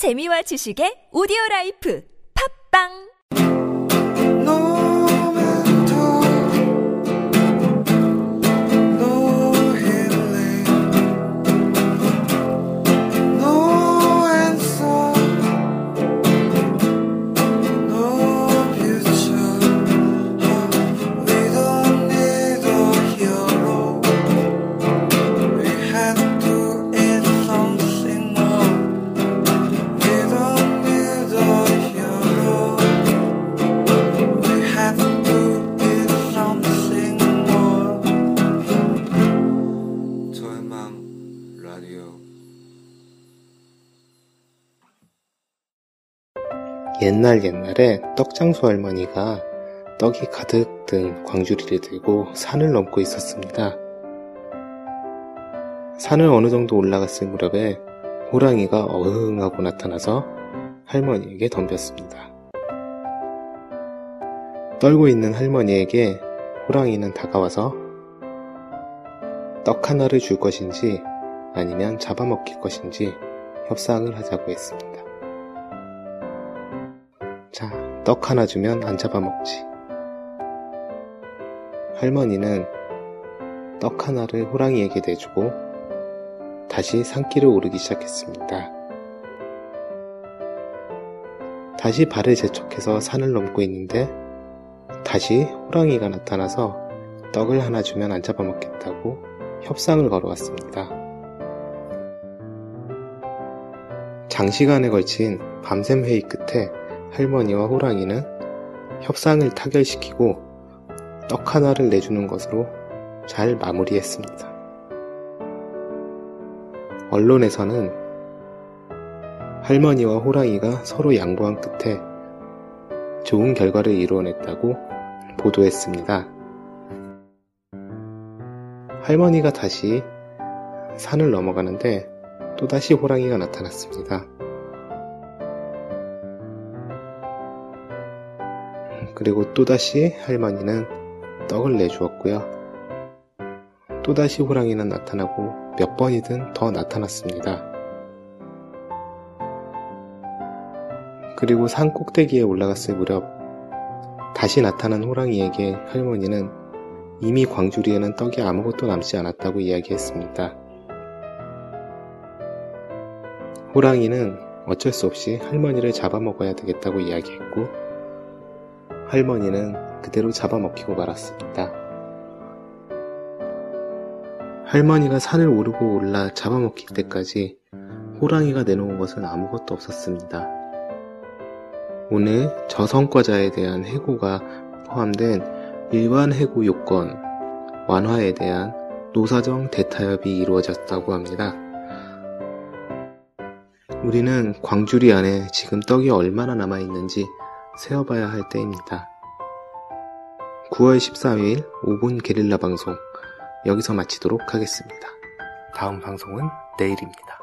재미와 지식의 오디오 라이프. 팝빵 옛날 옛날에 떡장수 할머니가 떡이 가득 든 광주리를 들고 산을 넘고 있었습니다. 산을 어느 정도 올라갔을 무렵에 호랑이가 어흥하고 나타나서 할머니에게 덤볐습니다. 떨고 있는 할머니에게 호랑이는 다가와서 떡 하나를 줄 것인지 아니면 잡아먹힐 것인지 협상을 하자고 했습니다. 자, 떡 하나 주면 안 잡아먹지. 할머니는 떡 하나를 호랑이에게 내주고 다시 산길을 오르기 시작했습니다. 다시 발을 재촉해서 산을 넘고 있는데 다시 호랑이가 나타나서 떡을 하나 주면 안 잡아먹겠다고 협상을 걸어왔습니다. 장시간에 걸친 밤샘 회의 끝에 할머니와 호랑이는 협상을 타결시키고 떡 하나를 내주는 것으로 잘 마무리했습니다. 언론에서는 할머니와 호랑이가 서로 양보한 끝에 좋은 결과를 이루어냈다고 보도했습니다. 할머니가 다시 산을 넘어가는데 또다시 호랑이가 나타났습니다. 그리고 또다시 할머니는 떡을 내주었고요. 또다시 호랑이는 나타나고 몇 번이든 더 나타났습니다. 그리고 산 꼭대기에 올라갔을 무렵 다시 나타난 호랑이에게 할머니는 이미 광주리에는 떡이 아무것도 남지 않았다고 이야기했습니다. 호랑이는 어쩔 수 없이 할머니를 잡아먹어야 되겠다고 이야기했고 할머니는 그대로 잡아먹히고 말았습니다. 할머니가 산을 오르고 올라 잡아먹힐 때까지 호랑이가 내놓은 것은 아무것도 없었습니다. 오늘 저성과자에 대한 해고가 포함된 일반 해고 요건 완화에 대한 노사정 대타협이 이루어졌다고 합니다. 우리는 광주리 안에 지금 떡이 얼마나 남아있는지 세어봐야 할 때입니다. 9월 14일 5분 게릴라 방송 여기서 마치도록 하겠습니다. 다음 방송은 내일입니다.